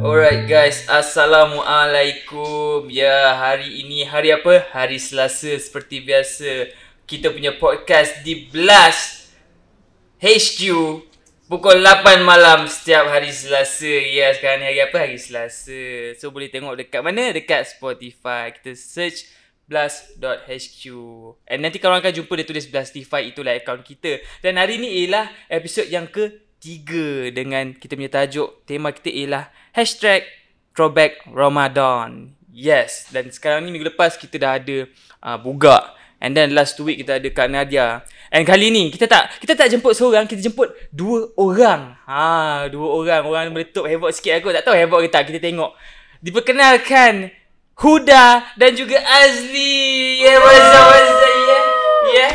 Alright guys, Assalamualaikum. Ya, hari ini hari apa? Hari Selasa seperti biasa. Kita punya podcast di Blast HQ Pukul 8 malam setiap hari Selasa. Ya, sekarang ni hari apa? Hari Selasa. So boleh tengok dekat mana? Dekat Spotify. Kita search blast.hq And nanti korang akan jumpa dia tulis Blastify Itulah akaun kita. Dan hari ni ialah episod yang ke tiga dengan kita punya tajuk tema kita ialah hashtag throwback Ramadan. Yes, dan sekarang ni minggu lepas kita dah ada uh, buka. And then last two week kita ada Kak Nadia. And kali ni kita tak kita tak jemput seorang, kita jemput dua orang. Ha, dua orang. Orang meletup heboh sikit aku. Tak tahu heboh ke tak. Kita tengok. Diperkenalkan Huda dan juga Azli. Yeah, what's up, what's up, yeah. Yeah.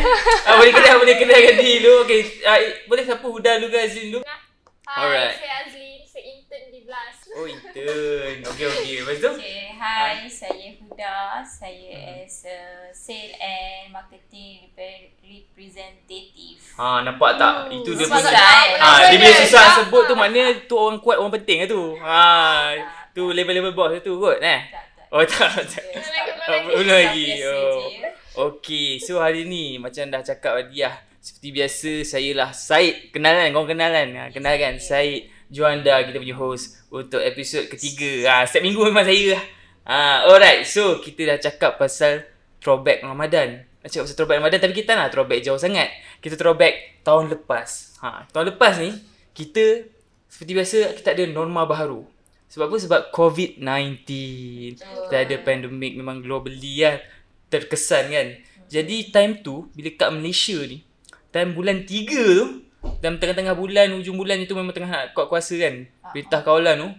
Ah, boleh kenal, boleh kenalkan diri dulu. Okay. Ah, boleh siapa Huda dulu ke Azli dulu? Hai, Alright. saya Azlin, saya intern di Blast. Oh, intern. Okay, okay. Lepas tu? Okay, hi, saya Huda. Saya as a sale and marketing rep- representative. Ha, nampak tak? Hmm, Itu dia susah, punya. eh. Ha, dia Susah, bila susah sebut tu maknanya tu orang kuat, orang penting lah tu. Ha, tu level-level boss tu kot eh. Tak, tak. Oh, tak. tak. Belum lagi, belum Oh, Okay, so hari ni macam dah cakap tadi lah. Seperti biasa, saya lah Syed. Kenalan, korang kenalan. Ha, kenalkan, Syed Juanda, kita punya host untuk episod ketiga. Ha, setiap minggu memang saya lah. Ha, alright, so kita dah cakap pasal throwback Ramadan. Cakap pasal throwback Ramadan tapi kita nak throwback jauh sangat. Kita throwback tahun lepas. Ha, tahun lepas ni, kita seperti biasa kita ada norma baharu. Sebab apa? Sebab COVID-19. Kita ada pandemik memang globally lah terkesan kan. Jadi time tu bila kat Malaysia ni, time bulan 3 tu, dalam tengah-tengah bulan, hujung bulan itu memang tengah nak kuat kuasa kan. Perintah kawalan tu,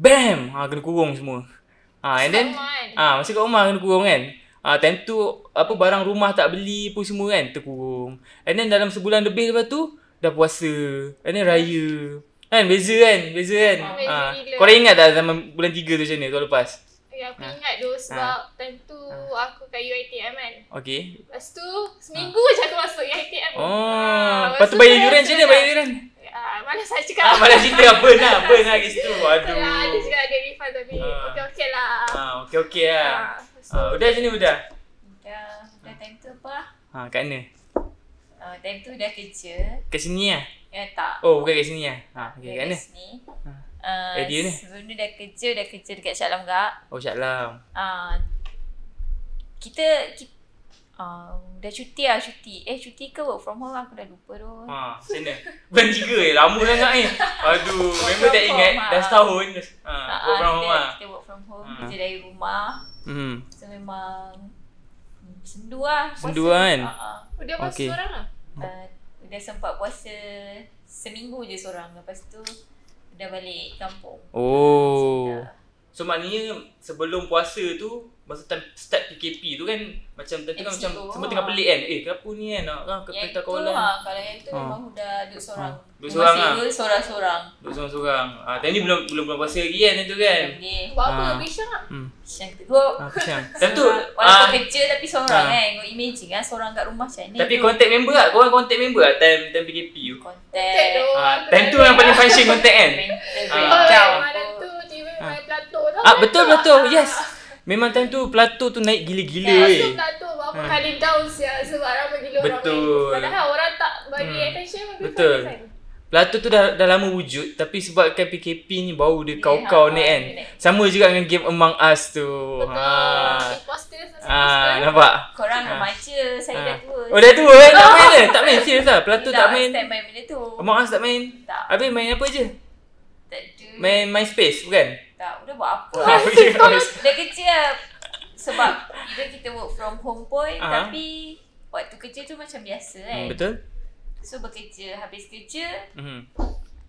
bam! Ha, kena kurung semua. Ha, and then, ah ha, masa kat rumah kena kurung kan. Ah ha, time tu apa barang rumah tak beli pun semua kan terkurung. And then dalam sebulan lebih lepas tu dah puasa. And then raya. Kan beza kan? Beza kan? Ah, gila. korang ingat tak zaman bulan 3 tu macam ni tahun lepas? Ya, aku Ha. ingat tu sebab time tu aku kat UiTM kan. Okay. Lepas tu, seminggu je aku masuk UiTM. Oh, Ah, lepas tu bayar yuran macam mana bayar yuran? Ah, mana saya cakap. Ah, malah cerita apa nak apa nak kat situ. Aduh. Ah, Ada juga ada refund tapi Ah. okey-okey lah. Ah, okey okey lah. Ah, so, Ah, udah sini udah. Dah, dah time tu apa? Ha, kat mana? Uh, time tu dah kerja. Kat sini lah. Ya tak. Oh, bukan kat sini lah. Ha, okey kat mana? sini. Ha. Uh, Eh, dia ni? Sebelum ni dah kerja, dah kerja dekat Shah Alam Gak. Oh, Alam. Uh, kita, kita uh, dah cuti lah cuti. Eh cuti ke work from home aku dah lupa tu. Ha, mana? Bulan 3 eh. Lama sangat ni. Aduh, memang tak from ingat. home, Dah ah. setahun. Ha, Ah, work from ah, home kita, lah. kita work from home, Ah. kerja dari rumah. Hmm. So memang sendu lah. puasa. Sendu lah kan? Ah, ah. dia masuk Okey. seorang lah. Uh, dah sempat puasa seminggu je seorang. Lepas tu dah balik kampung. Oh. So maknanya sebelum puasa tu masa time start PKP tu kan macam tentu kan macam semua ha. tengah pelik kan. Eh, kenapa ni kan? Nak kan Yang kereta tu kawalan. ha, kalau yang tu Ha. memang dah duduk seorang. Ha. Duduk seorang lah. sewa seorang-seorang. Duduk seorang-seorang. Ah, time ni belum belum bulan puasa lagi kan tu kan. Buat apa? Ah. Bishan lah. Hmm. Siang teruk. Ah. Time tu Walaupun ah, kerja tapi seorang Ah. kan. Kau imagine kan seorang kat rumah macam ni. tapi contact member tak? Korang contact member tak time time PKP tu? Contact. Contact tu. Ah, time tu yang paling function contact kan? Mental Ah. Oh, breakdown. Tiba main Plato tau. Ah betul Plato. betul. Ah. Yes. Memang time tu Plato tu naik gila-gila weh. tu Plato berapa Ah. kali down siap sebab ramai gila orang Betul. main. Padahal orang tak bagi Hmm. attention Betul. kan. Plato tu dah, dah lama wujud tapi sebabkan PKP ni baru dia Dia kau-kau ha, ni kan. naik. Sama juga dengan game Among Us tu. Betul. Ha. Imposter Ah, nampak? Korang Ah. remaja. Saya Ah. dah tua. Oh dah tua kan? Tak main ke? Tak main serius lah. Plato tak main. Tak main benda tu. Among Us tak main. Tak. Habis main apa je? Tak ada. Main MySpace bukan? Tak, udah buat apa. Ah, okay. Dah kerja lah. Sebab even kita work from home pun Ah. tapi waktu kerja tu macam biasa kan. Hmm, betul? So bekerja, habis kerja Hmm.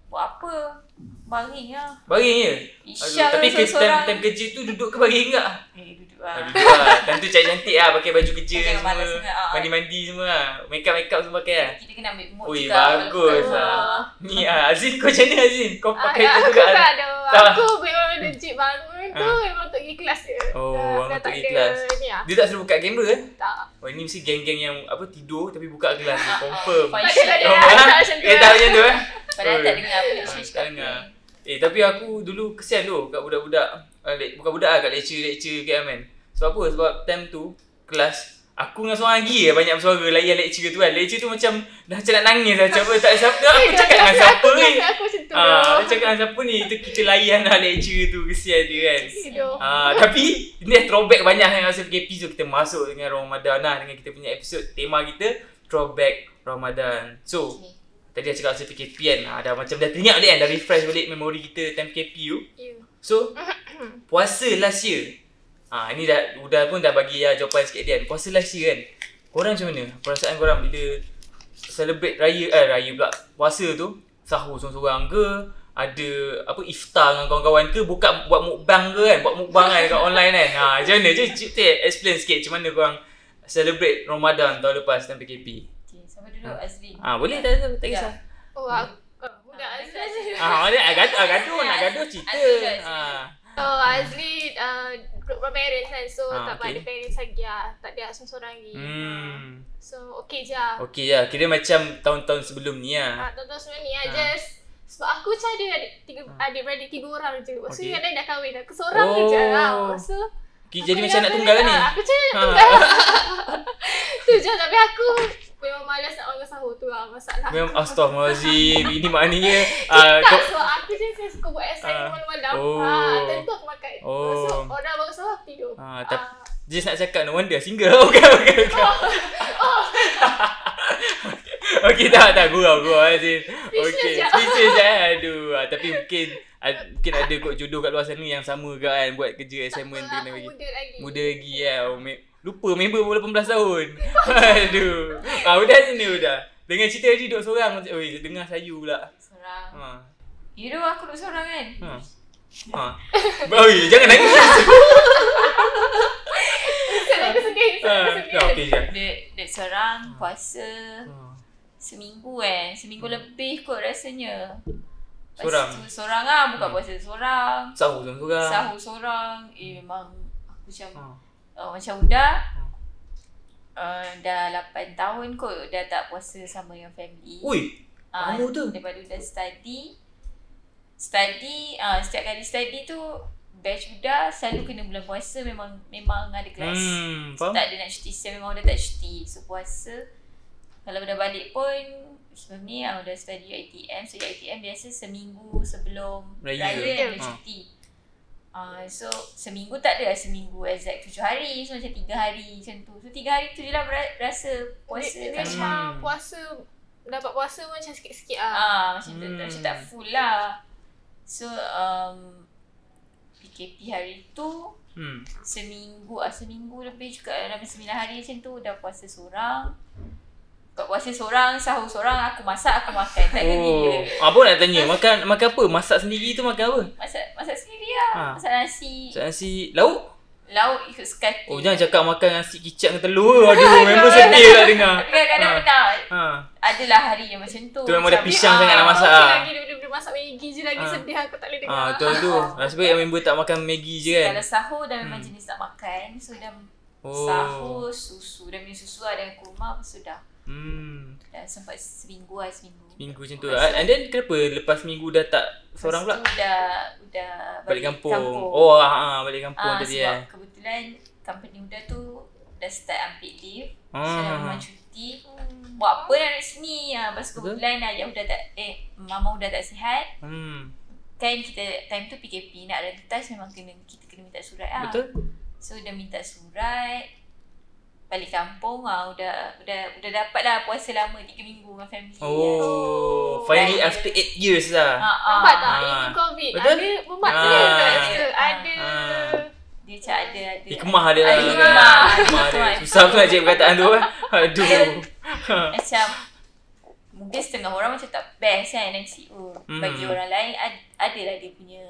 buat apa? Baring lah. Baring je? Isyak tapi ke, time, time kerja tu duduk ke baring enggak? Eh duduk lah. Ah, duduk lah. Time tu cantik-cantik lah pakai baju kerja Jangan semua. sangat, ah. Mandi-mandi semua lah. Make-up-make up semua pakai lah. Kita kena ambil mood Ui, juga. bagus walaupun- lah. Ni ah, Azin kau macam mana Azin? Kau Ah, pakai ya, tu aku juga tak lah. ada. Tak. Aku memang legit bangun tu Ah. memang untuk pergi kelas je. Oh, Dah- memang dah untuk tak pergi kelas. Ni lah. Dia tak suruh buka kamera eh? Tak. Oh ini mesti geng-geng yang apa tidur tapi buka kelas ni Ah, ah, confirm. Tak ada. Oh, macam tu Eh lah. tak macam tu eh? Padahal Oh. tak dengar apa dia Ah, cakap. tak dengar. Eh tapi aku dulu kesian tu kat budak-budak uh, le- bukan budak lah kat lecture-lecture KM kan. Sebab apa? Sebab time tu kelas aku dengan seorang lagi lah banyak bersuara layan lecture tu kan. Lecture tu macam dah macam nak nangis lah. Macam tak siapa aku cakap dengan siapa aku, ni. Aku macam tu. Ah, dia cakap dengan siapa ni? Itu kita layan lah lecture tu kesian dia kan. Ah, tapi ni throwback banyak kan masa PKP tu kita masuk dengan Ramadan lah dengan kita punya episod tema kita throwback Ramadan. So, Okay. tadi aku cakap pasal PKP kan. Ah, dah macam dah teringat balik kan dah refresh balik memori kita time PKP tu. So, puasa last year. Ah, ni dah Uda pun dah bagi ya jawapan sikit dia kan. Puasa last year kan. Korang macam mana? Perasaan korang bila celebrate raya eh raya pula. Puasa tu sahur seorang-seorang ke? Ada apa iftar dengan kawan-kawan ke? Buka buat mukbang ke kan? Buat mukbang kan kat online kan. Ha, macam mana? Cik, cik, explain sikit macam mana korang celebrate Ramadan tahun lepas time PKP. Okay, siapa dulu? Azli. Ah, boleh tak tak, tak Ya. kisah. Oh, aku. Uh, budak Azli. Ah, ada agak gaduh nak gaduh cerita. Ah. Oh, Azli uh, group parents kan. So, Ah, tak okay. ada parents lagi lah. Tak ada seorang-seorang lagi. Hmm. So, okay je lah. Okey lah. Kira macam tahun-tahun sebelum ni lah. Ah, tonton semua ni lah. Ah. Just sebab aku macam ada adik, tiga, adik-beradik tiga orang je. Lepas tu Okay. yang lain dah kahwin. Aku seorang Oh. oh. je lah. Tu Ki- aku Jadi macam nak tunggal lah ni. Aku macam nak Ha. tunggal. tu je. Tapi aku memang malas nak bangun sahur tu lah masalah. Memang astaghfirullahalazim. Ini maknanya uh, tak, kau, sebab aku je saya suka buat assignment Ah. malam-malam. Oh. Ah, time tu aku makan. Oh. Tu orang bangun sahur aku tidur. Ah, tap- Ah. just nak cakap no wonder single. Okey okey okey. Okey tak tak gurau gurau Azim. Okey. je. Speechless je. Aduh. Ah, tapi mungkin ah, mungkin ada kot jodoh kat luar sana yang sama ke kan buat kerja Tak assignment tu apa, kena bagi. muda lagi. Muda lagi ya. Oh, me- lupa member baru 18 tahun. Aduh. Ah udah sini udah. Dengan cerita tadi duduk seorang. Oi, dengar sayu pula. Seorang. Ha. You tahu aku duduk seorang kan? Ha. Ha. Oi, jangan nangis. Aku sedih. Ha. Aku sedih. Ah, Okey je. Duduk, duduk seorang, puasa. Ha. Seminggu eh. Seminggu lebih kot rasanya. Seorang? Seorang lah. Bukan Hmm. puasa seorang. Sahur seorang. Sahur seorang. Eh memang aku macam Ha. Uh, macam Uda uh, dah 8 tahun kot dah tak puasa sama dengan family. Ui, Ah, lama tu. Daripada Uda study study uh, setiap kali study tu batch Uda selalu kena bulan puasa memang memang ada kelas. Hmm, faham? Tak ada nak cuti siang memang Uda tak cuti. So puasa kalau Uda balik pun sebelum ni Uda study ITM so ITM biasa seminggu sebelum Raya. raya, Hmm. cuti. Uh, so seminggu tak ada lah seminggu exact tujuh hari so macam tiga hari macam tu so tiga hari tu je lah rasa puasa Dia, dia tak macam Hmm. puasa dapat puasa pun macam sikit-sikit ah. Ah, macam tu Hmm. macam tak full lah. So um, PKP hari tu Hmm. seminggu ah seminggu lebih juga dalam sembilan hari macam tu dah puasa seorang. Kat puasa seorang, sahur seorang, aku masak, aku makan. Tak kena Oh, dia. apa nak tanya? Makan makan apa? Masak sendiri tu makan apa? Masak masak sendiri lah. Ha. Masak nasi. Masak nasi lauk? Lauk ikut sekati. Oh, jangan cakap makan nasi kicap dengan telur. Aduh, member sedih lah dengar. Kadang-kadang Ha. pernah. Ha. Adalah hari yang macam tu. Tu memang dah pisang Ah, sangat nak masak ah. lagi dia, masak Maggi je lagi Ah. sedih aku tak boleh dengar. Ah, betul tu. Nasib baik yang member tak makan Maggi je kan. Kalau sahur dah memang Hmm. jenis tak makan. So dah Oh. sahur, susu. Dah minum susu dengan kurma. Lepas tu dah. Hmm. Dah sempat seminggu lah seminggu. Minggu macam tu. Lepas tu- And then kenapa lepas minggu dah tak seorang lepas pula? tu dah, dah Balik kampung. Oh, ah, ah, balik kampung ah, tadi sebab eh. kebetulan company muda tu dah start ambil leave. So Ah. dah memang cuti. Buat apa nak duduk sini. Ah, lepas tu Betul. kebetulan ayah dah tak, eh, mama dah tak sihat. Hmm. Kan kita time tu PKP nak rentas memang kena kita kena minta surat lah. Betul? So dah minta surat balik kampung ah udah udah udah dapat lah puasa lama 3 minggu dengan family. Oh, finally Dan- after 8 years lah. Ha ah. Nampak tak? Ah. Ini COVID. Betul? Ada memat tu tak rasa. Ada. Ah. Dia macam ada ada. Hikmah dia lah. Ada hikmah. Hikmah dia. Hikmah. Susah tu nak cakap perkataan tu. eh. Aduh. Macam mungkin setengah orang macam tak best kan MCO. Hmm. Bagi orang lain ad, adalah dia punya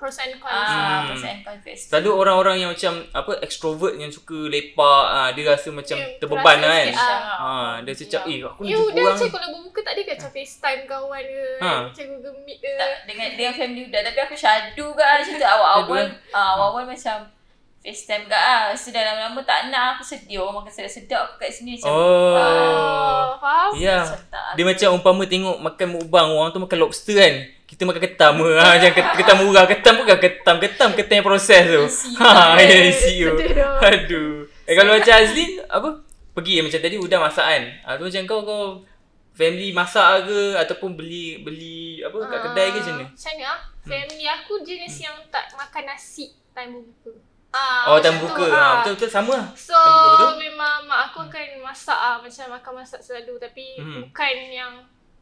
Pros and cons. ah Hmm. perasaan confess. Selalu orang-orang yang macam apa extrovert yang suka lepak, ah, dia rasa macam Ya, terbeban lah kan. ah. Ha, dia cakap, eh aku nak You jumpa dah orang. macam kalau berbuka tak ada ke macam FaceTime kawan ke Ha. Macam Google Meet ke tak dengan dengan family dah tapi aku syadu ke lah macam tu awal-awal Syadu, ah awal-awal macam FaceTime ke ah so dah lama-lama tak nak aku sedih orang makan sedap-sedap aku kat sini macam Oh. Oh, faham? Ya. macam tak Dia macam umpama tengok makan mukbang orang tu makan lobster kan. Kita makan ketam. Ke ha, macam ket- ketam murah. Ketam bukan ketam. Ketam ketam yang proses tu. Ha ya dah. aduh. Eh kalau macam Azlin apa? Pergi macam tadi udah masak kan? Ah tu macam kau kau family masak ke? Ataupun beli beli apa kat kedai ke macam mana? Ah, Macam mana? ah? Family aku jenis yang tak makan nasi. Time berbuka. Ah, oh macam time tu, buka ah. ha, betul betul. Sama lah. So buka, betul? memang mak aku akan masak ah macam makan masak selalu. Tapi Hmm. bukan yang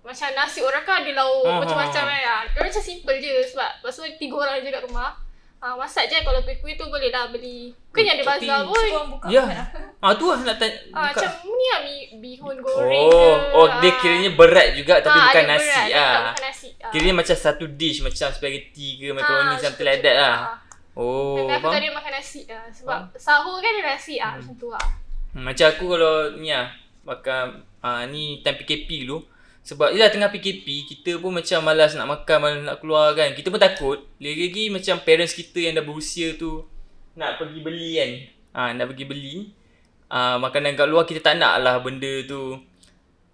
macam nasi orang kan ada lauk Ah, macam-macam ah, kan. Ah. Dia macam simple je sebab pasal tiga orang je kat rumah. Ah, masak je kalau kuih-kuih tu boleh lah beli. Bukannya ada Tapi- bazar pun. Buka ya apa? ah tu lah nak tanya Ah, buka. macam ni lah mi, bihun goreng oh ke. oh dia ah. kiranya berat juga tapi Ah, bukan nasi berat, ah tak bukan nasi. Ah. kiranya macam satu dish macam spaghetti ke macaroni Ah, something like that lah Ah. oh Dan aku faham? tak ada makan nasi lah Sebab sahur kan ada nasi ah macam tu lah Hmm, Macam aku kalau ni lah Makan uh, Ni time PKP dulu Sebab yelah tengah PKP Kita pun macam malas nak makan Malas nak keluar kan. Kita pun takut. Lagi-lagi macam parents kita yang dah berusia tu Nak pergi beli kan. Uh, Nak pergi beli uh, Makanan kat luar kita tak nak lah benda tu.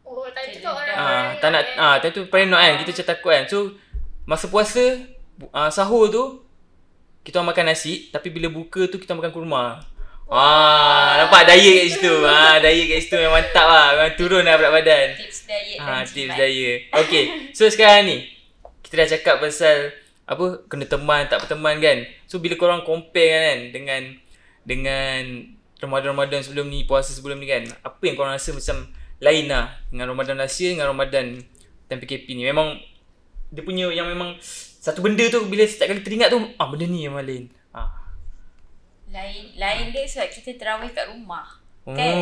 Oh tu Jadi, orang Ah, tak nak ah time tu paranoid kan. Kita macam takut kan. So masa puasa ah, sahur tu kita orang makan nasi tapi bila buka tu kita makan kurma. Wah, nampak diet kat situ. Ah, diet kat situ memang mantap lah. Memang turun lah berat badan. Tips diet Ah, dan tips jimat. diet. Okay, so sekarang ni kita dah cakap pasal apa kena teman tak berteman kan. So bila korang compare kan dengan dengan Ramadan-Ramadan sebelum ni, puasa sebelum ni kan. Apa yang korang rasa macam lain lah dengan Ramadan last year dengan Ramadan time PKP ni. Memang dia punya yang memang satu benda tu bila setiap kali teringat tu ah benda ni yang lain. Lain lain dia sebab kita terawih kat rumah. Oh, Kan?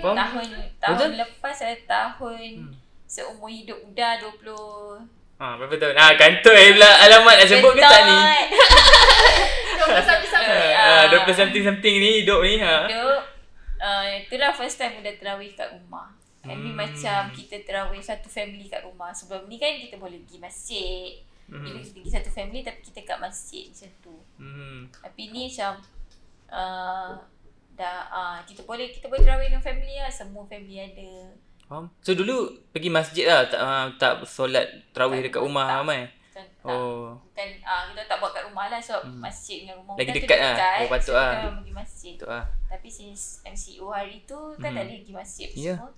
faham? Tahun tahun Betul? lepas saya tahun seumur hidup Uda 20 Ah, berapa tahun? Ah, kantor eh pula alamat nak sebut ke tak ni? Dua sampai-sampai Ah, 20 something something ni hidup ni ha. Hidup uh, Itulah first time Uda terawih kat rumah And ni Hmm. macam kita terawih satu family kat rumah Sebelum ni kan kita boleh pergi masjid Hmm. Kita pergi satu family tapi kita kat masjid macam tu Hmm. Tapi ni macam uh, dah uh, kita boleh kita boleh terawih dengan family lah semua family ada Faham? So dulu pergi masjid lah tak uh, tak solat tarawih Tak, dekat rumah tak. ramai. Bukan, Oh. bukan uh, kita tak buat kat rumah lah sebab hmm. masjid dengan rumah Lagi dekat lah. dekat, Oh, patut so lah. kita pergi masjid Tu ah. Tapi since MCO hari tu kan Hmm. tak boleh pergi masjid Ya. semua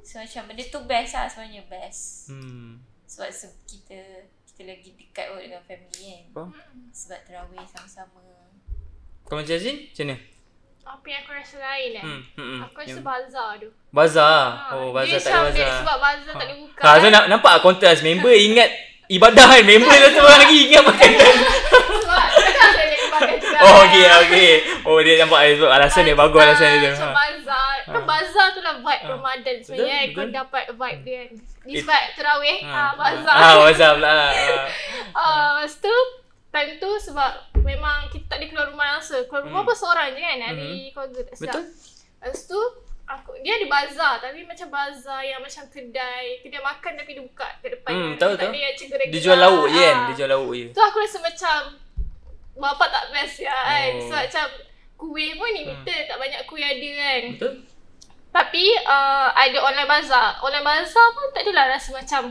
So macam benda tu best lah sebenarnya best Hmm. Sebab se- kita kita lagi dekat kot dengan family kan Faham? Sebab terawih sama-sama Kau macam Azin? Macam mana? Apa yang aku rasa lain eh Hmm. hmm, hmm. Aku rasa Yang- bazar tu Bazar. Ha, Oh, dia bazar tak ada bazar. Sebab bazar tak boleh buka Ha, so kan. nak, nampak tak kontras member ingat ibadah kan member satu orang lagi ingat makanan. Sebab kan ada ibadah juga Oh kan. okey okey. Oh dia nampak eh, sebab alasan dia bagus alasan dia tu. Macam Ha. bazar Kan Ha. bazar tu lah vibe Ha. Ramadan sebenarnya kan. Kau betul. dapat vibe dia kan Ni It- sebab terawih ah, Bazar Ah, bazar pula. Ha. Ah, Lepas tu Time tu sebab Memang kita tak boleh keluar rumah langsung Keluar rumah Hmm. pun seorang je kan Hari keluarga tak siap Betul? Lepas tu aku, Dia ada bazar Tapi macam bazar yang macam kedai Kedai makan tapi dia buka kat depan Hmm, tahu, tak tahu. gerai Dia jual lauk je kan? Ah. Dia jual lauk je. Tu aku rasa macam Bapak tak best ya kan Oh. Sebab macam Kuih pun limited Tak banyak kuih ada kan Betul? Tapi uh, ada online bazaar. Online bazaar pun tak adalah rasa macam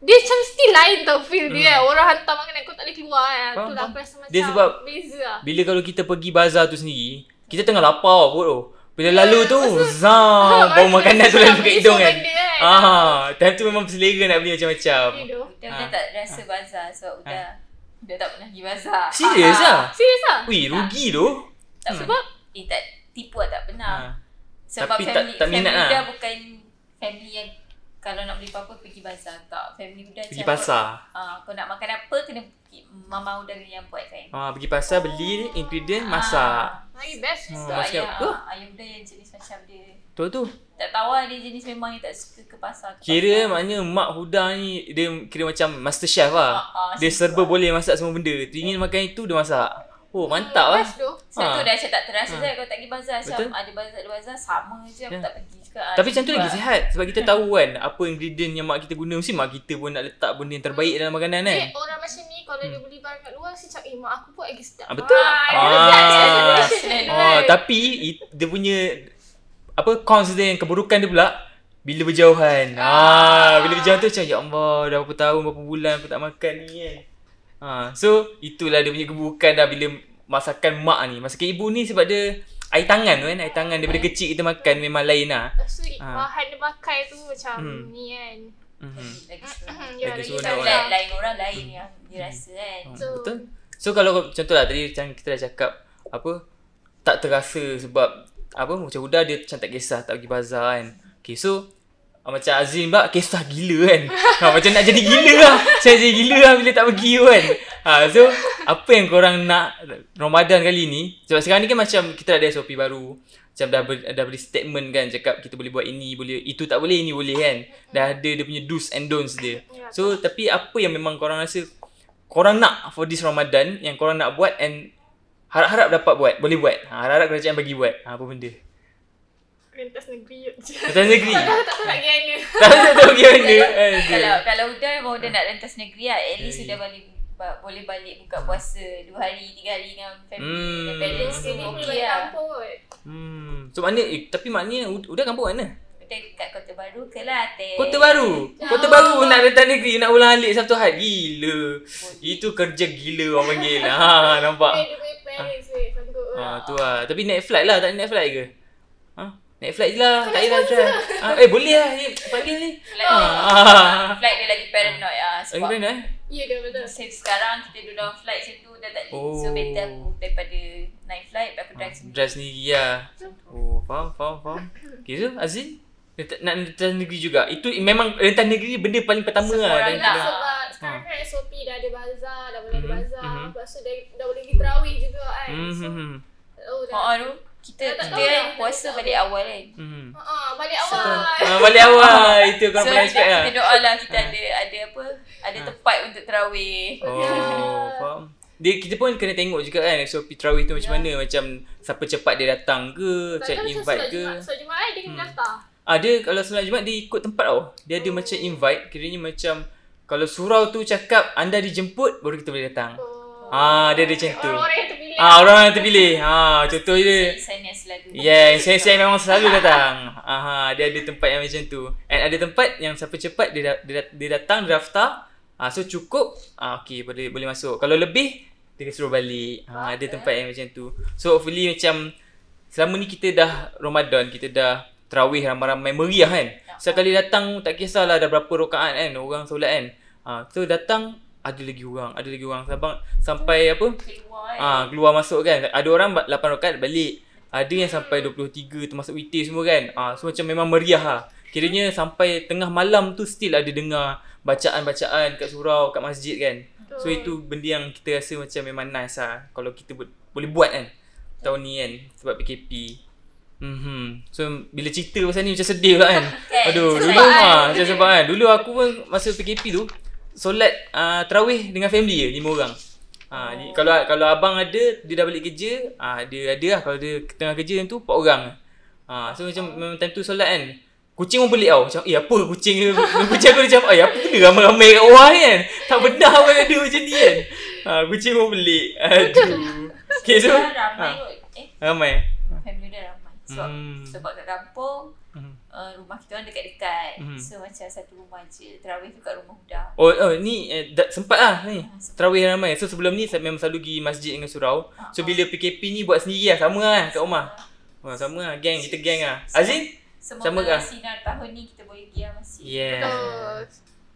dia macam still lain tau feel dia. Hmm. Orang hantar makanan kau tak boleh keluar kan. Faham, Tu lah faham. aku rasa macam Dia sebab- beza lah. Bila kalau kita pergi bazar tu sendiri, kita tengah lapar pun tu. Bila lalu tu, zam, bau makanan tu lalu kat hidung kan. kan. Ah, time tu memang berselera nak beli macam-macam. Dia Ha. tak rasa bazar sebab udah udah tak pernah pergi bazar. Serius Ah, ah? Serius lah. Wih, rugi tu. Tak Hmm. sebab eh tak tipu lah tak pernah. Ha. Sebab Tapi tak- family tak minat family lah. Uda bukan family yang kalau nak beli apa-apa pergi bazar tak. Family Uda Pergi pasar. Ah, kau nak makan apa kena pergi mama Uda yang buat kan. Ah, pergi pasar beli ingredient masak. Lagi best. Hmm. So Basket ayah, apa? ayah Uda yang jenis macam dia Tu tu. tak tahu lah dia jenis memang yang tak suka ke pasar. ke Kira pasar. maknanya mak Huda ni dia kira macam master chef lah. Ah, ah, Dia serba lah. boleh masak semua benda. Teringin makan itu dia masak. Oh, mantap lah. Best tu. Sebab Ha. dah macam tak terasa Ha. je kalau tak pergi bazar Betul. ada bazar ada bazar sama je aku Ya. tak pergi juga. Ah, Tapi macam tu lagi sihat sebab kita tahu kan apa ingredient yang mak kita guna mesti mak kita pun nak letak benda yang terbaik dalam makanan kan. Eh, orang macam ni kalau dia beli barang kat luar mesti cakap, eh mak aku pun lagi sedap. Ah, betul. Ah, Ah. Ah. Oh, tapi it, dia punya apa cons dia yang keburukan dia pula bila berjauhan. Ah, bila berjauhan tu macam ya Allah, dah berapa tahun, berapa bulan aku tak makan ni kan. Ah, so itulah dia punya keburukan dah bila masakan mak ni. Masakan ibu ni sebab dia air tangan tu kan, air tangan daripada kecil kita makan memang lain lah. Tu Ah. bahan dia pakai tu macam Hmm. ni kan. Mhm. Lagi seronok. Ya, Lagi lah. Lain, lain orang lain yang dirasa kan. Hmm, So- Betul. So kalau contohlah tadi macam kita dah cakap apa tak terasa sebab apa macam Huda dia macam tak kisah tak pergi bazar kan. Okay so uh, macam Azrin pula kisah gila kan. ha, macam nak jadi gila lah. Macam jadi gila lah bila tak pergi kan. Ha, so apa yang korang nak Ramadan kali ni sebab sekarang ni kan macam kita ada SOP baru. Macam dah ber, dah beri statement kan cakap kita boleh buat ini boleh itu tak boleh ini boleh kan. Dah ada dia punya do's and don'ts dia. So tapi apa yang memang korang rasa korang nak for this Ramadan yang korang nak buat and harap-harap dapat buat, boleh buat. Ha, harap-harap kerajaan bagi buat. Ha, apa benda? Rentas negeri je. Rentas negeri? Tak tahu tak tahu nak pergi mana. tak tahu tak pergi mana. Kalau Aduh. kalau Huda mau dia nak rentas negeri lah, at least sudah balik ba- boleh balik buka puasa dua hari, tiga hari dengan family Hmm. dan parents semua boleh okey balik lah. kampung kot. Hmm. So mana eh, tapi maknanya Ud- Udah kampung mana? Kita kat Kota Baru ke lah, Teh. Kota Baru. Kota Baru nak rentas negeri nak ulang alik Sabtu Ahad. Gila. Itu kerja gila orang panggil. Ha, nampak. Eh, dia punya parents weh. Sanggup Ha, lah. tu lah. Tapi naik flight lah. Tak naik flight ke? Ha? Naik flight je lah. Tak payah drive. Ha, eh boleh lah. Eh, panggil ni. Flight, Ah. flight dia lagi paranoid lah Lagi sebab mana eh? Ya dia betul. Since sekarang kita duduk dalam flight macam tu dah tak boleh. So Oh. better aku daripada naik flight aku drive sendiri. Drive sendiri lah. Oh, faham, faham, faham. Okay, so Azin? Nak rentas negeri juga. Itu memang rentas negeri benda paling pertama Semua lah. orang Dan- nak. Sebab Ha. sekarang kan SOP dah ada bazar, dah boleh Mhm, ada bazar. mhm. Lepas tu dah, dah boleh pergi terawih juga kan. Hmm, So, hmm. oh dah. Ha tu kita kita kan lah. puasa balik awal kan. Hmm. Ha, balik So, awal. Ah, balik awal. Itu kau So pernah expect lah. kita doa lah kita ada ada apa? Ada tempat untuk terawih. Oh, faham. Dia, kita pun kena tengok juga kan SOP Terawih tu macam Ya. mana. Macam siapa cepat dia datang ke. Macam invite solat ke. Jumaat. Solat Jumaat kan dia kena daftar. Ah dia kalau solat Jumaat dia ikut tempat tau. Dia ada macam invite, kiranya macam kalau surau tu cakap anda dijemput baru kita boleh datang. Oh. Ah dia ada macam tu. Orang-orang yang terpilih. Ah orang yang terpilih. Ah contoh dia. Saya ni selalu. Yeah, saya saya memang selalu datang. Aha, dia ada tempat yang macam tu. And ada tempat yang siapa cepat dia dia, dia datang dia daftar. Ah so cukup. Ah okey boleh boleh masuk. Kalau lebih dia suruh balik. Ah ada tempat yang macam tu. So hopefully macam selama ni kita dah Ramadan, kita dah terawih ramai-ramai meriah kan. Sekali datang tak kisahlah dah berapa rakaat kan orang solat kan. Ah so datang ada lagi orang, ada lagi orang sabang sampai apa? Ah keluar masuk kan. Ada orang ba- 8 rakaat balik. Ada yang sampai 23 termasuk witir semua kan. Ah so macam memang meriah lah. Kiranya sampai tengah malam tu still ada dengar bacaan-bacaan kat surau, kat masjid kan. So Betul. itu benda yang kita rasa macam memang nice lah kalau kita bu- boleh buat kan tahun ni kan sebab PKP. Mhm. So bila cerita pasal ni macam sedih pula kan. Kan? Aduh, dulu kan? ah macam sebab kan. Dulu aku pun masa PKP tu solat uh, tarawih dengan family je lima orang. Ha, oh. kalau kalau abang ada dia dah balik kerja, ah dia ada lah kalau dia tengah kerja yang tu empat orang. Ha, so macam memang time tu solat kan. Kucing pun pelik tau. Macam, eh apa kucing ni? Kucing aku macam, eh apa benda ramai-ramai kat ni kan? Tak benar pun ada macam ni kan? Ha, kucing pun pelik. Aduh. Okay, so. Ramai ha, kot. Eh, ramai. family dia ramai. Sebab Hmm. sebab kat kampung Hmm. uh, rumah kita orang dekat-dekat. Hmm. So macam satu rumah je. Terawih tu kat rumah Huda. Oh, oh ni eh, sempat lah ni. Ah, sempat. Terawih ramai. So sebelum ni saya memang selalu pergi masjid dengan surau. Ah, So bila PKP ni buat sendiri lah. Sama lah kat rumah. Oh, sama lah. Gang. Kita gang lah. Azin? Semoga Sama kah? sinar tahun ni kita boleh pergi lah masjid. Yeah. Betul.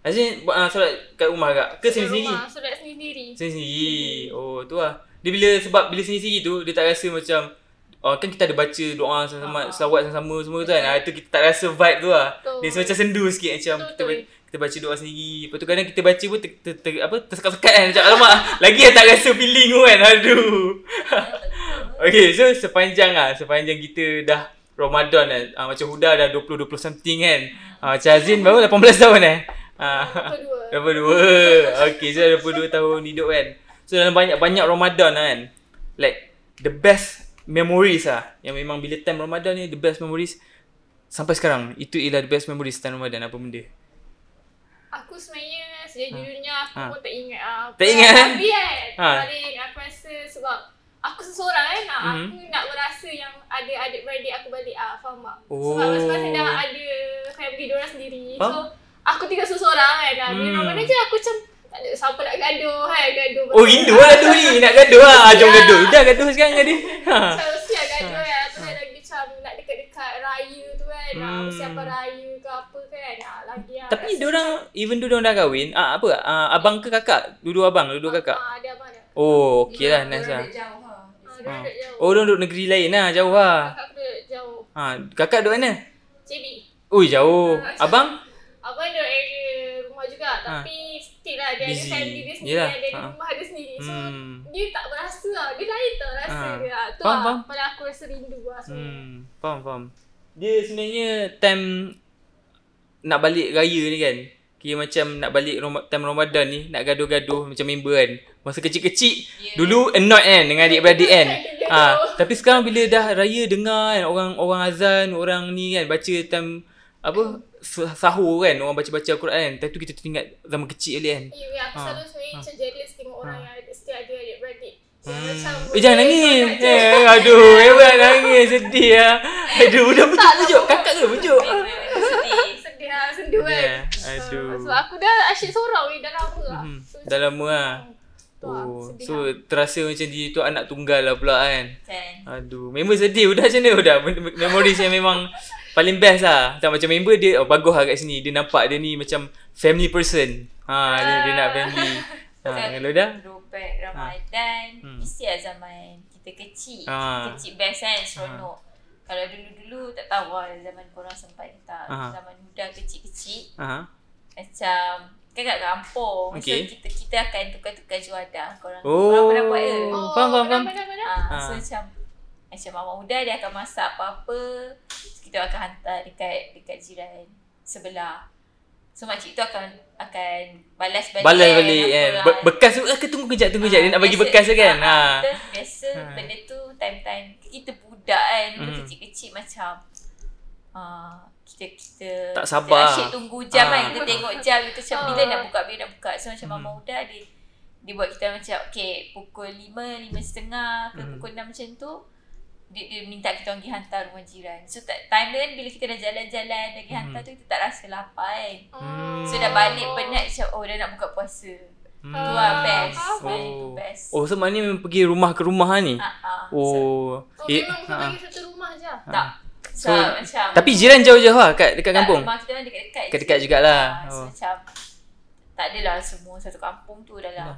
Azin buat uh, solat kat rumah kak? Ke sendiri-sendiri? Rumah, Solat sendiri. Sendiri. Oh, tu lah. Dia bila sebab bila sendiri-sendiri tu dia tak rasa macam Oh, kan kita ada baca doa sama-sama, Ah. selawat sama-sama semua tu kan. Ah, itu kita tak rasa vibe tu lah. Betul. Dia macam sendu sikit macam Betul, kita, kita baca doa sendiri. Lepas tu kadang kita baca pun ter, ter, ter, apa, tersekat-sekat kan. Macam alamak, lagi yang tak rasa feeling tu kan. Aduh. okay, so sepanjang lah. Sepanjang kita dah Ramadan kan. Ah, macam Huda dah 20-20 something kan. Ah, macam Azin baru 18 tahun eh. Ah, Berapa dua? 22. Okay, so dah 22 tahun hidup kan. So dalam banyak-banyak Ramadan lah kan. Like the best memories lah. Yang memang bila time Ramadan ni the best memories sampai sekarang. Itu ialah the best memories time Ramadan apa benda. Aku sebenarnya sejujurnya aku Ha. pun tak ingat ah. Tak ingat, eh? Tapi kan Ha. paling aku rasa sebab aku seseorang kan nak Mhm. aku nak berasa yang ada adik-beradik aku balik ah faham tak? Oh. Sebab masa-masa dah ada family diorang sendiri. Faham? So aku tinggal seorang kan. Hmm. Bila Hmm. mana je aku macam tak ada siapa nak gaduh kan. Gaduh. Oh rindu lah gaduh ni Nak gaduh lah Jom Ya. gaduh Dah gaduh sekarang jadi ha. Macam siap gaduh kan. Lepas tu lagi macam nak dekat-dekat raya tu kan. Hmm. Hmm. Persiapan raya ke apa kan. Ah, lagi lah. Tapi Rasa diorang Even tu diorang dah kahwin ah, Apa ah, Abang ke kakak Dua-dua abang Dua-dua kakak Ah, ada abang dia. Oh okey lah Nice Orang lah jauh lah. Ah, dia duduk jauh. Oh diorang duduk negeri lain lah Jauh lah Kakak duduk jauh. ha, Kakak duduk mana JB. Ui jauh Abang Abang duduk area rumah juga. Tapi still lah. Dia. Busy. ada family dia sendiri. Yelah. Dia ada Ah. rumah dia sendiri. So Hmm. dia tak berasa lah. Dia lain tau rasa Ah. dia. Tu Faham, lah. faham. Pada aku rasa rindu lah sebenarnya. Hmm, faham faham. Dia sebenarnya time nak balik raya ni kan. Kira macam nak balik time Ramadan ni nak gaduh-gaduh macam member kan. Masa kecil-kecil Ya. dulu annoyed kan dengan adik-beradik kan. Ha, tapi sekarang bila dah raya dengar kan orang orang azan, orang ni kan baca time apa sahur kan orang baca-baca Al-Quran. Time tu kita teringat zaman kecil balik kan. Ya, ya, aku Ah. selalu sebenarnya macam jealous tengok orang yang ada, still ada adik-beradik. Hmm. macam Eh jangan nangis. je. Eh, aduh, hebat nangis sedih ah. Aduh, dah bujuk bujuk. Kakak ke? Member sedih. Sedih lah, sendu kan. Aduh. So, so aku dah asyik sorang weh, dah lama lah. Hmm, So, dah lama lah. tu lah, Oh, so lah. terasa macam diri tu anak tunggal lah pula kan. Kan. Aduh, member sedih Udah macam mana Udah Mem- Memories yang memang Paling best lah tak, Macam member dia oh, Bagus lah kat sini Dia nampak dia ni macam Family person ha, dia, dia nak family ha, Kalau dah Throwback Ramadan Hmm. Mesti lah zaman kita kecil Ah. Kecil best kan seronok Kalau dulu-dulu tak tahu lah zaman korang sempat ke tak Ah. Zaman muda kecil-kecil ha. Macam Kan kat kampung Okay. So kita kita akan tukar-tukar juadah Korang, Oh. korang pernah buat ke? Oh, Faham, faham, faham. Benar, benar, Ah. So macam Macam mama muda dia akan masak apa-apa so, Kita akan hantar dekat dekat jiran sebelah So makcik tu akan akan balas balik Balas kan, balik kan lah. Be- Bekas tu ah, Tunggu kejap Tunggu kejap Dia nak bagi Biasa- bekas tu kan ha. Kita biasa Ha. benda tu time-time kita budak kan Dulu Hmm. kecil-kecil macam uh, kita kita Tak sabar. kita asyik tunggu jam kan Ah. kita tengok jam kita macam bila Ah. nak buka bila nak buka so macam Hmm. mama muda dia dia buat kita macam okay pukul 5 lima setengah ke Hmm. pukul 6 macam tu dia, dia minta kita orang pergi hantar rumah jiran so tak, time dia kan bila kita dah jalan-jalan dah pergi hantar Hmm. tu kita tak rasa lapar kan Hmm. so dah balik penat macam oh dah nak buka puasa Hmm. tu lah best tu Oh. best Oh so maknanya memang pergi rumah ke rumah ni Ah, ah. So, Oh Oh, Eh, memang bukan ha. bagi satu rumah je. tak so, So, macam Tapi jiran jauh-jauh lah Kat dekat tak, kampung Rumah kita dekat-dekat je. Dekat-dekat jugalah. Ah, So Oh. macam Tak adalah semua satu kampung tu dalam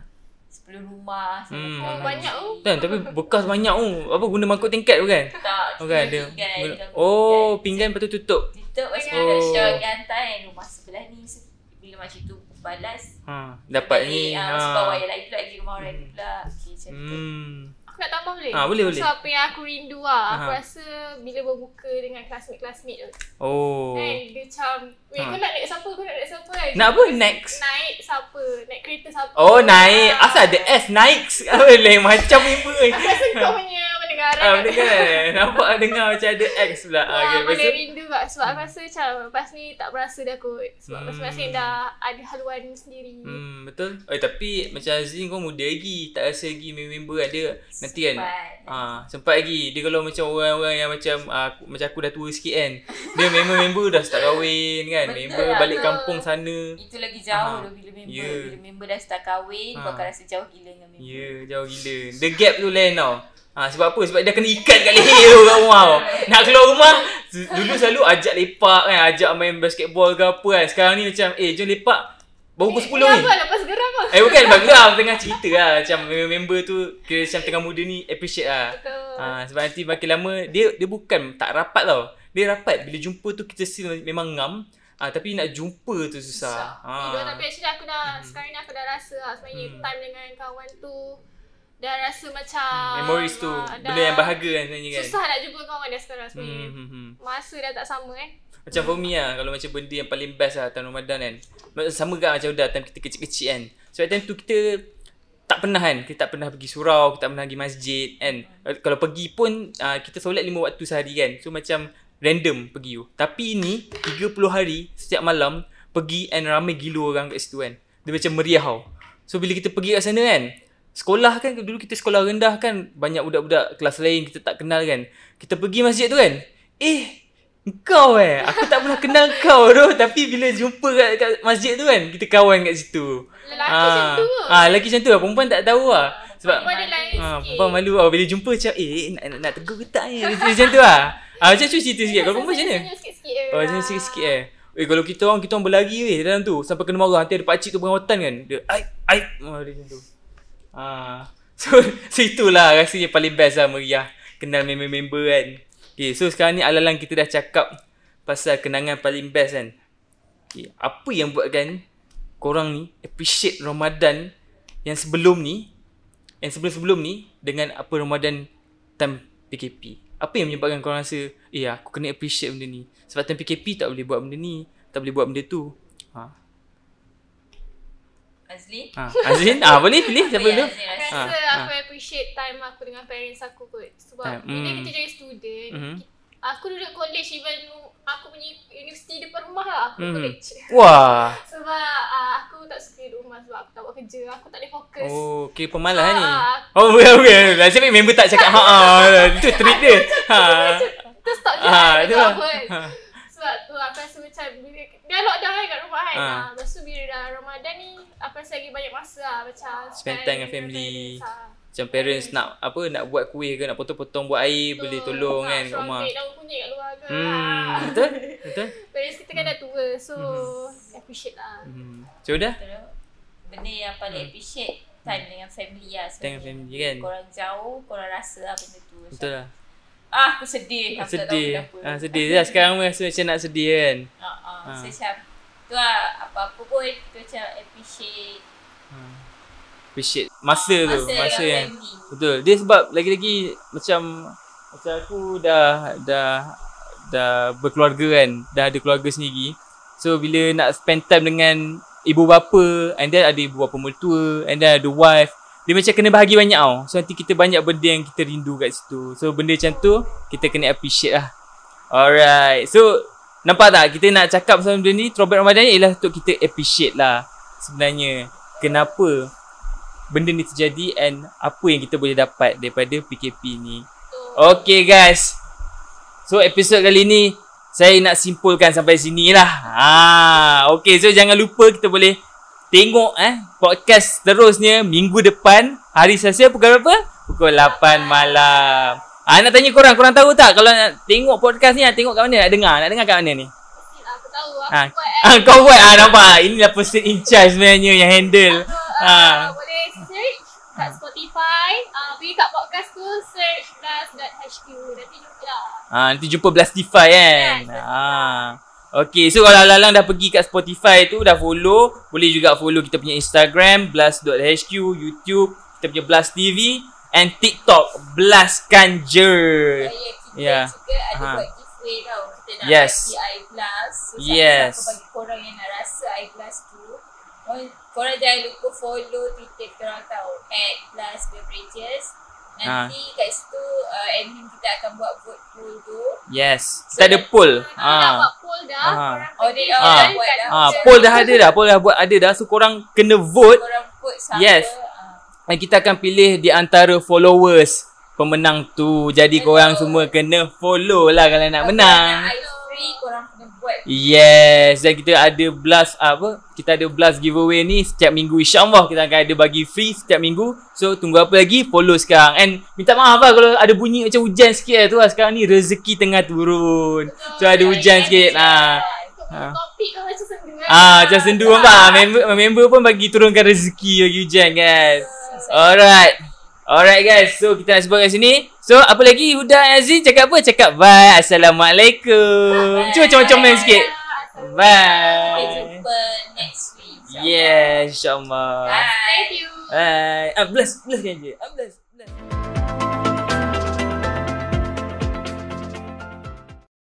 10 rumah so Hmm. Oh, banyak tu. Kan tapi bekas banyak tu Apa guna mangkuk tingkat tu kan Tak Oh kan dia pinggan, dia Oh pinggan. pinggan lepas tu tutup Tutup Lepas tu Oh. nak share pergi hantar kan Rumah sebelah ni So, Bila makcik tu balas ha, Dapat ni ha. ha. Sebab wayar lagi pula Lagi rumah orang ni pula Okay macam tu Hmm Aku nak tambah boleh? Ah, boleh, boleh. So apa yang aku rindu lah, aku Aha. rasa bila berbuka dengan classmate-classmate tu. Oh Kan, dia macam, weh Ha. kau nak naik siapa, kau nak naik siapa kan? Nak apa? Next? Naik siapa, naik kereta siapa. Oh naik Ah. Asal ada S Naik Apa lain macam member Aku rasa kau punya pendengaran. Ah dengar Nampak dengar macam ada X pula ah, Wah, okay, boleh tu- rindu kat sebab aku rasa macam lepas ni tak berasa dah kot. Sebab Hmm. masing-masing dah ada haluan sendiri. Hmm betul. Eh tapi macam Azrin kau muda lagi, tak rasa lagi member ada nanti kan. Sempat. Ah sempat lagi. Dia kalau macam orang-orang yang macam ah, aku, macam aku dah tua sikit kan. Dia member-member dah start kahwin kan. Betul member lah, balik betul. kampung sana. Itu lagi jauh Aha. tu bila member Ya. Bila member dah start kahwin Ha. Kau akan rasa jauh gila dengan member Ya, yeah, jauh gila. The gap tu lain tau. Ha, sebab apa? Sebab dia kena ikat kat leher tu kat rumah tau. Nak keluar rumah, dulu selalu ajak lepak kan. Ajak main basketball ke apa kan. Sekarang ni macam, eh jom lepak. Baru pukul 10 eh, ni. apa lepas geram lah. Eh bukan background tengah cerita lah macam member tu kira macam tengah muda ni appreciate lah. Betul. Ha, sebab nanti makin lama dia dia bukan tak rapat tau. Dia rapat bila jumpa tu kita still memang ngam. Ah tapi nak jumpa tu susah. Susah. Ha. tapi actually aku dah sekarang ni aku dah rasa lah sebenarnya Hmm. time dengan kawan tu dah rasa macam Memories tu ah, benda yang bahagia kan sebenarnya kan. Susah nak jumpa kawan dah sekarang Hmm, sebenarnya. hmm, hmm. Masa dah tak sama kan. Macam for me lah Kalau macam benda yang paling best lah Time Ramadan kan Sama kan macam dah Time kita kecil-kecil kan Sebab time tu kita Tak pernah kan Kita tak pernah pergi surau Kita tak pernah pergi masjid kan Eh, Kalau pergi pun uh, Kita solat lima waktu sehari kan So macam Random pergi tu Tapi ni 30 hari Setiap malam Pergi and ramai gila orang kat situ kan Dia macam meriah tau So bila kita pergi kat sana kan Sekolah kan Dulu kita sekolah rendah kan Banyak budak-budak kelas lain Kita tak kenal kan. Kita pergi masjid tu kan Eh Kau eh Aku tak pernah kenal kau tu. Tapi bila jumpa kat, kat masjid tu kan Kita kawan kat situ. Lelaki macam tu? Ah, lelaki macam tu lah. Perempuan tak tahu lah. Sebab Perempuan dia lain ah. Perempuan malu lah. Bila jumpa macam Eh nak, nak, nak tegur ke tak ni? Macam macam tu lah. Ah, Macam tu cerita sikit. Kalau perempuan macam mana. Oh macam sikit-sikit eh. Eh kalau kita orang Kita orang berlari weh Dalam tu Sampai kena marah. Nanti ada pakcik tu Perawatan kan. Dia aip aip oh, Dia macam tu ah. So, so itulah Rasanya paling best lah Meriah Kenal member-member kan. Okay so sekarang ni Alalang kita dah cakap Pasal kenangan paling best kan. Okay, Apa yang buatkan Korang ni Appreciate Ramadan Yang sebelum ni Yang sebelum-sebelum ni Dengan apa Ramadan Time PKP Apa yang menyebabkan korang rasa Eh aku kena appreciate benda ni. Sebab time PKP tak boleh buat benda ni Tak boleh buat benda tu Ha, Azli. ha. Azrin ah, Boleh pilih siapa Apa dulu Azli rasa? Ah, aku appreciate time aku dengan parents aku kot Sebab Time, bila mm. kita jadi student Mhm. ki- Aku duduk college even aku punya universiti depan rumah lah aku Mhm. college Wah Sebab uh, aku tak suka duduk rumah sebab aku tak buat kerja Aku tak boleh fokus Oh kira pemalas ni Ah, Oh bukan bukan Nasib baik member tak cakap Ha Itu trick dia Ha Terus tak je Ah, lah itu tak lah. apa kan Sebab tu aku rasa macam bila Dah lockdown kan kat rumah kan Ah. ah. Lepas tu bila dah Ramadan ni Aku rasa lagi banyak masa lah Macam Spend time dengan family. parents, ah. Macam parents nak Apa nak buat kuih ke Nak potong-potong buat air Boleh Betul. tolong Ah, kan kat rumah ambil daun kunyit kat luar ke Hmm Ah. Betul Betul Parents kita kan dah tua So Appreciate lah hmm. Macam dah Benda yang paling appreciate Time dengan family lah Hmm. Time dengan sebenarnya. family kan Korang jauh Korang rasa lah benda tu Betul lah Ah aku sedih Aku tak tahu Sedih kenapa ha, Sedih lah Sekarang pun rasa macam nak sedih kan Ah. So macam Tu lah Apa-apa pun Kita macam appreciate. Ha. Appreciate. Masa tu Masa Masa yang family. Betul. Dia sebab Lagi-lagi Macam Macam aku dah Dah Dah berkeluarga kan. Dah ada keluarga sendiri. So bila nak spend time dengan Ibu bapa And then ada ibu bapa mertua And then ada wife Dia macam kena bahagi banyak tau. So nanti kita banyak benda yang kita rindu kat situ. So benda macam tu Kita kena appreciate lah. Alright. So Nampak tak? Kita nak cakap pasal benda ni Throwback Ramadan ni ialah untuk kita appreciate lah Sebenarnya Kenapa Benda ni terjadi And apa yang kita boleh dapat Daripada PKP ni. Okay guys. So episod kali ni Saya nak simpulkan sampai sini lah. Ha, Okay so jangan lupa kita boleh Tengok eh Podcast terusnya Minggu depan Hari Selasa pukul berapa? Pukul 8 malam Ah nak tanya korang Korang tahu tak Kalau nak tengok podcast ni Nak tengok kat mana Nak dengar Nak dengar kat mana ni Aku tahu Aku Ah, buat eh. ah kau buat ah nampak inilah person in charge sebenarnya yang handle. Ah, Ah. Boleh search kat Spotify ah, Pergi kat podcast tu Search blast.hq Nanti jumpa lah Ah nanti jumpa Blastify kan. Yes, Ah. Okay, so kalau Lalang dah pergi kat Spotify tu dah follow, boleh juga follow kita punya Instagram blast.hq, YouTube, kita punya Blast TV and TikTok. Saya kita Ya. juga ada Ha. buat giveaway tau. Kita nak Yes. bagi iGlass. So, Yes. bagi korang yang nak rasa iGlass tu. Korang, korang jangan lupa follow Twitter kita orang tau. At Glass Beverages. Nanti Ha. kat situ uh, admin kita akan buat vote poll tu. Yes. Kita ada poll. Kita dah Ah. buat poll dah Ah. Korang Oh, pergi dia- oh, dan dah buat dah. Ah, Twitter. poll dah ada dah. Poll dah buat ada dah. So korang kena vote Korang vote siapa. Yes. Dan kita akan pilih di antara followers pemenang tu. Jadi korang semua kena follow lah kalau nak menang. Nak ice free korang kena buat. Yes. Dan kita ada blast apa? Kita ada blast giveaway ni Setiap minggu. InsyaAllah kita akan ada bagi free Setiap minggu. So tunggu apa lagi? Follow sekarang. And minta maaf lah Kalau ada bunyi macam hujan sikit lah tu lah. Sekarang ni rezeki tengah turun. So ada hujan sikit. ah. Ah. Topik tu macam sendu Ah, macam sendu member, member pun bagi turunkan rezeki bagi hujan kan Alright. Alright guys. So kita nak sebut kat sini. So apa lagi? Huda dan Azin cakap apa? Cakap bye. Assalamualaikum. Cuba macam-macam main sikit. Kita Bye. Jumpa next week. Yeah, insyaAllah. Thank you Bye. Ah, bless, bless kan je. Ah, bless.